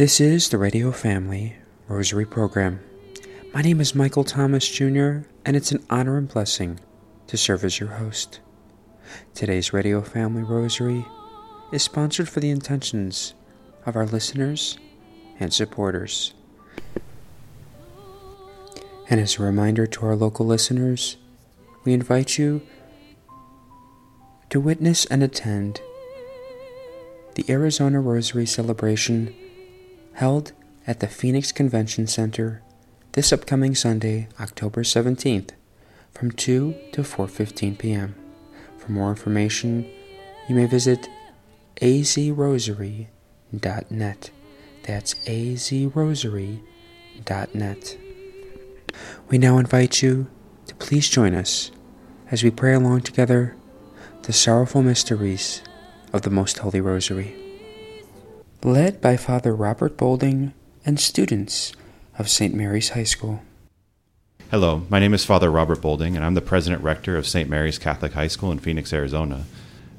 This is the Radio Family Rosary Program. My name is Michael Thomas Jr., and it's an honor and blessing to serve as your host. Today's Radio Family Rosary is sponsored for the intentions of our listeners and supporters. And as a reminder to our local listeners, we invite you to witness and attend the Arizona Rosary celebration held at the Phoenix Convention Center this upcoming Sunday, October 17th from 2 to 4:15 p.m. For more information, you may visit azrosary.net. That's azrosary.net. We now invite you to please join us as we pray along together the sorrowful mysteries of the Most Holy Rosary. Led by Father Robert Bolding and students of St. Mary's High School. Hello, my name is Father Robert Bolding, and I'm the President Rector of St. Mary's Catholic High School in Phoenix, Arizona.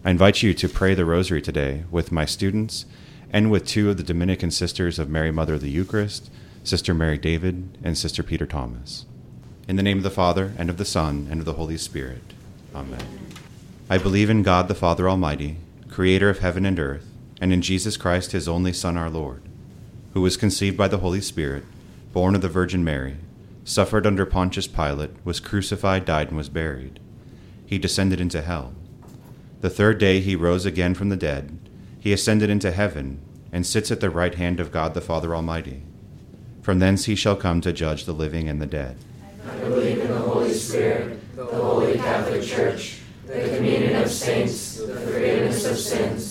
I invite you to pray the Rosary today with my students and with two of the Dominican Sisters of Mary Mother of the Eucharist, Sister Mary David and Sister Peter Thomas. In the name of the Father, and of the Son, and of the Holy Spirit. Amen. I believe in God the Father Almighty, creator of heaven and earth, and in Jesus Christ, his only Son, our Lord, who was conceived by the Holy Spirit, born of the Virgin Mary, suffered under Pontius Pilate, was crucified, died, and was buried. He descended into hell. The third day he rose again from the dead. He ascended into heaven, and sits at the right hand of God the Father Almighty. From thence he shall come to judge the living and the dead. I believe in the Holy Spirit, the Holy Catholic Church, the communion of saints, the forgiveness of sins,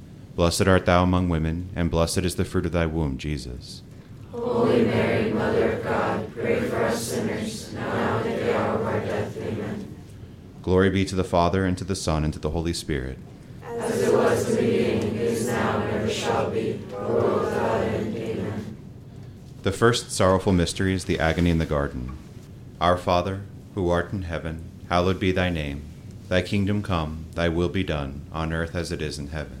Blessed art thou among women, and blessed is the fruit of thy womb, Jesus. Holy Mary, Mother of God, pray for us sinners, now and at the hour of our death. Amen. Glory be to the Father, and to the Son, and to the Holy Spirit. As it was in the beginning, is now, and ever shall be, world without end. Amen. The first sorrowful mystery is the agony in the garden. Our Father, who art in heaven, hallowed be thy name. Thy kingdom come, thy will be done, on earth as it is in heaven.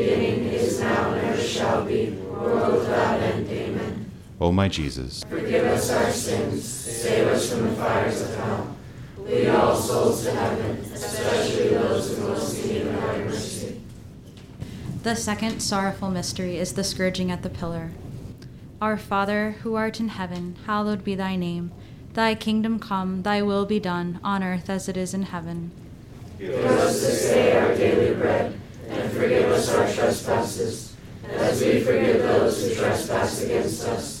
O my Jesus, Forgive us our sins, save us from the fires of hell. Lead all souls to heaven, especially those who most need of thy mercy. The second sorrowful mystery is the scourging at the pillar. Our Father, who art in heaven, hallowed be thy name. Thy kingdom come, thy will be done, on earth as it is in heaven. Give us this day our daily bread, and forgive us our trespasses, as we forgive those who trespass against us.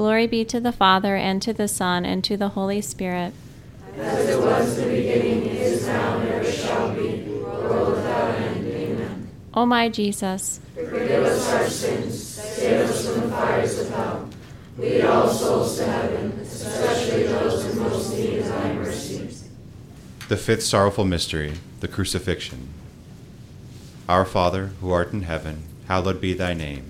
Glory be to the Father, and to the Son, and to the Holy Spirit. As it was in the beginning, is now, and ever shall be, world without end. Amen. O my Jesus, forgive us our sins, save us from the fires of hell. Lead all souls to heaven, especially those who most need thy mercy. The fifth sorrowful mystery, the crucifixion. Our Father, who art in heaven, hallowed be thy name.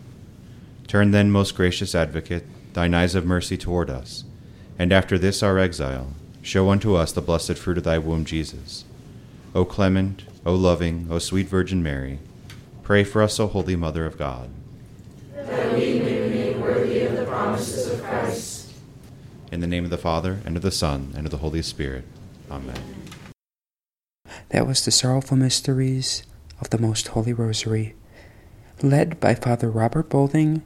Turn then, most gracious Advocate, thine eyes of mercy toward us, and after this our exile, show unto us the blessed fruit of thy womb, Jesus. O clement, O loving, O sweet Virgin Mary, pray for us, O holy Mother of God. That we may be made worthy of the promises of Christ. In the name of the Father, and of the Son, and of the Holy Spirit. Amen. That was the sorrowful mysteries of the Most Holy Rosary, led by Father Robert Bolding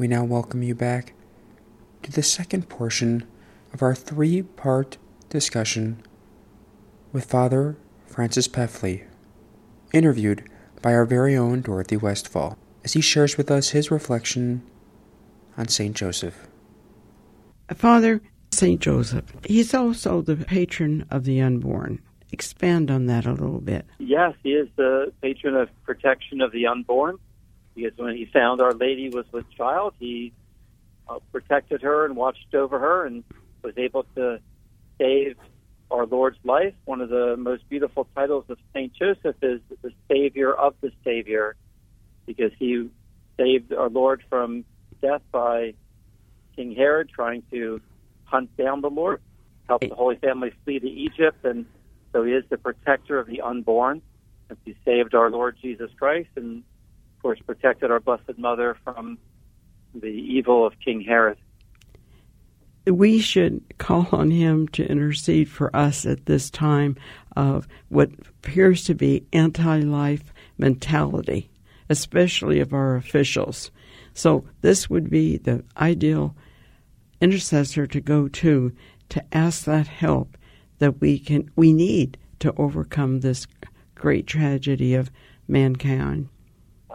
We now welcome you back to the second portion of our three part discussion with Father Francis Peffley, interviewed by our very own Dorothy Westfall, as he shares with us his reflection on St. Joseph. Father St. Joseph, he's also the patron of the unborn. Expand on that a little bit. Yes, he is the patron of protection of the unborn because when he found Our Lady was with child, he uh, protected her and watched over her and was able to save our Lord's life. One of the most beautiful titles of St. Joseph is the Savior of the Savior, because he saved our Lord from death by King Herod trying to hunt down the Lord, helped the Holy Family flee to Egypt, and so he is the protector of the unborn. And he saved our Lord Jesus Christ and, of course, protected our Blessed Mother from the evil of King Herod we should call on him to intercede for us at this time of what appears to be anti life mentality, especially of our officials. So, this would be the ideal intercessor to go to to ask that help that we can we need to overcome this great tragedy of mankind.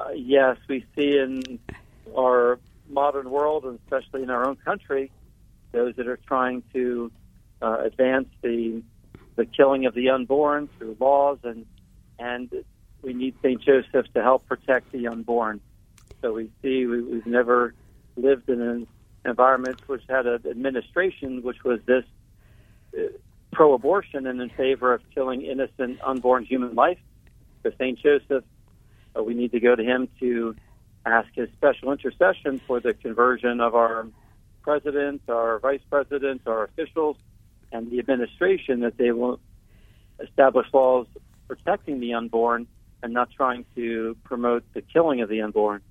Uh, yes, we see in our modern world, and especially in our own country, those that are trying to uh, advance the the killing of the unborn through laws and and we need St. Joseph to help protect the unborn. So we see we, we've never lived in an environment which had an administration which was this uh, pro-abortion and in favor of killing innocent unborn human life. So St. Joseph, Uh, we need to go to him to ask his special intercession for the conversion of our president, our vice president, our officials, and the administration that they will establish laws protecting the unborn and not trying to promote the killing of the unborn.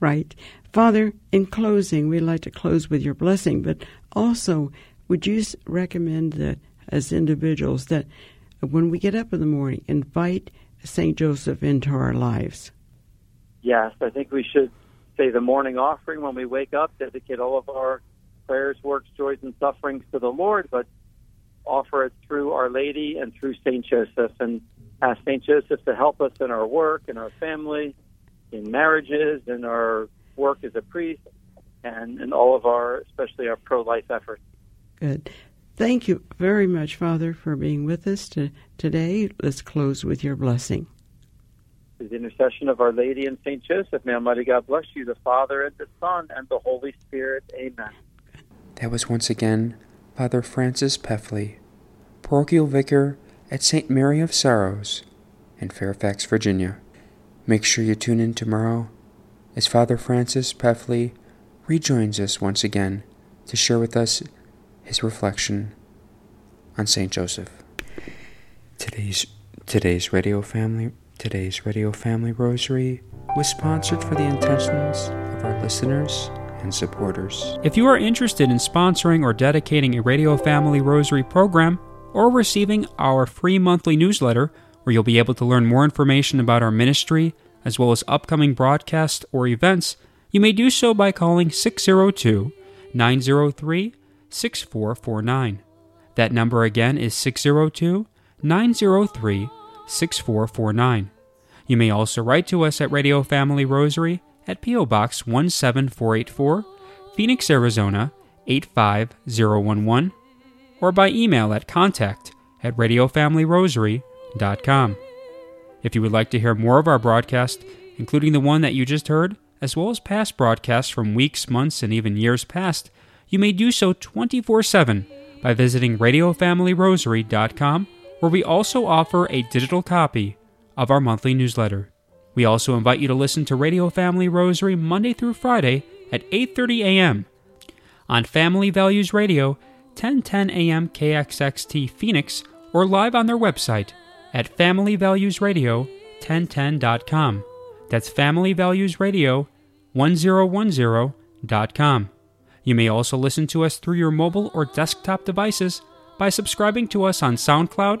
Right. Father, in closing, we'd like to close with your blessing, but also, would you recommend that as individuals that when we get up in the morning, invite St. Joseph into our lives? Yes, I think we should say the morning offering when we wake up, dedicate all of our prayers, works, joys, and sufferings to the Lord, but offer it through Our Lady and through St. Joseph and ask St. Joseph to help us in our work, in our family, in marriages, in our work as a priest, and in all of our, especially our pro life efforts. Good. Thank you very much, Father, for being with us to, today. Let's close with your blessing. Through the intercession of Our Lady and St. Joseph, may Almighty God bless you, the Father and the Son and the Holy Spirit. Amen. That was once again Father Francis Peffley, parochial vicar at St. Mary of Sorrows in Fairfax, Virginia. Make sure you tune in tomorrow as Father Francis Peffley rejoins us once again to share with us his reflection on St. Joseph. Today's today's radio family Today's Radio Family Rosary was sponsored for the intentions of our listeners and supporters. If you are interested in sponsoring or dedicating a Radio Family Rosary program or receiving our free monthly newsletter, where you'll be able to learn more information about our ministry as well as upcoming broadcasts or events, you may do so by calling 602 903 6449. That number again is 602 903 6449. You may also write to us at Radio Family Rosary at P.O. Box 17484, Phoenix, Arizona 85011, or by email at contact at radiofamilyrosary.com. If you would like to hear more of our broadcast, including the one that you just heard, as well as past broadcasts from weeks, months, and even years past, you may do so 24 7 by visiting radiofamilyrosary.com where we also offer a digital copy of our monthly newsletter. We also invite you to listen to Radio Family Rosary Monday through Friday at 8:30 a.m. on Family Values Radio, 1010 a.m. KXXT Phoenix, or live on their website at familyvaluesradio1010.com. That's familyvaluesradio1010.com. You may also listen to us through your mobile or desktop devices by subscribing to us on SoundCloud,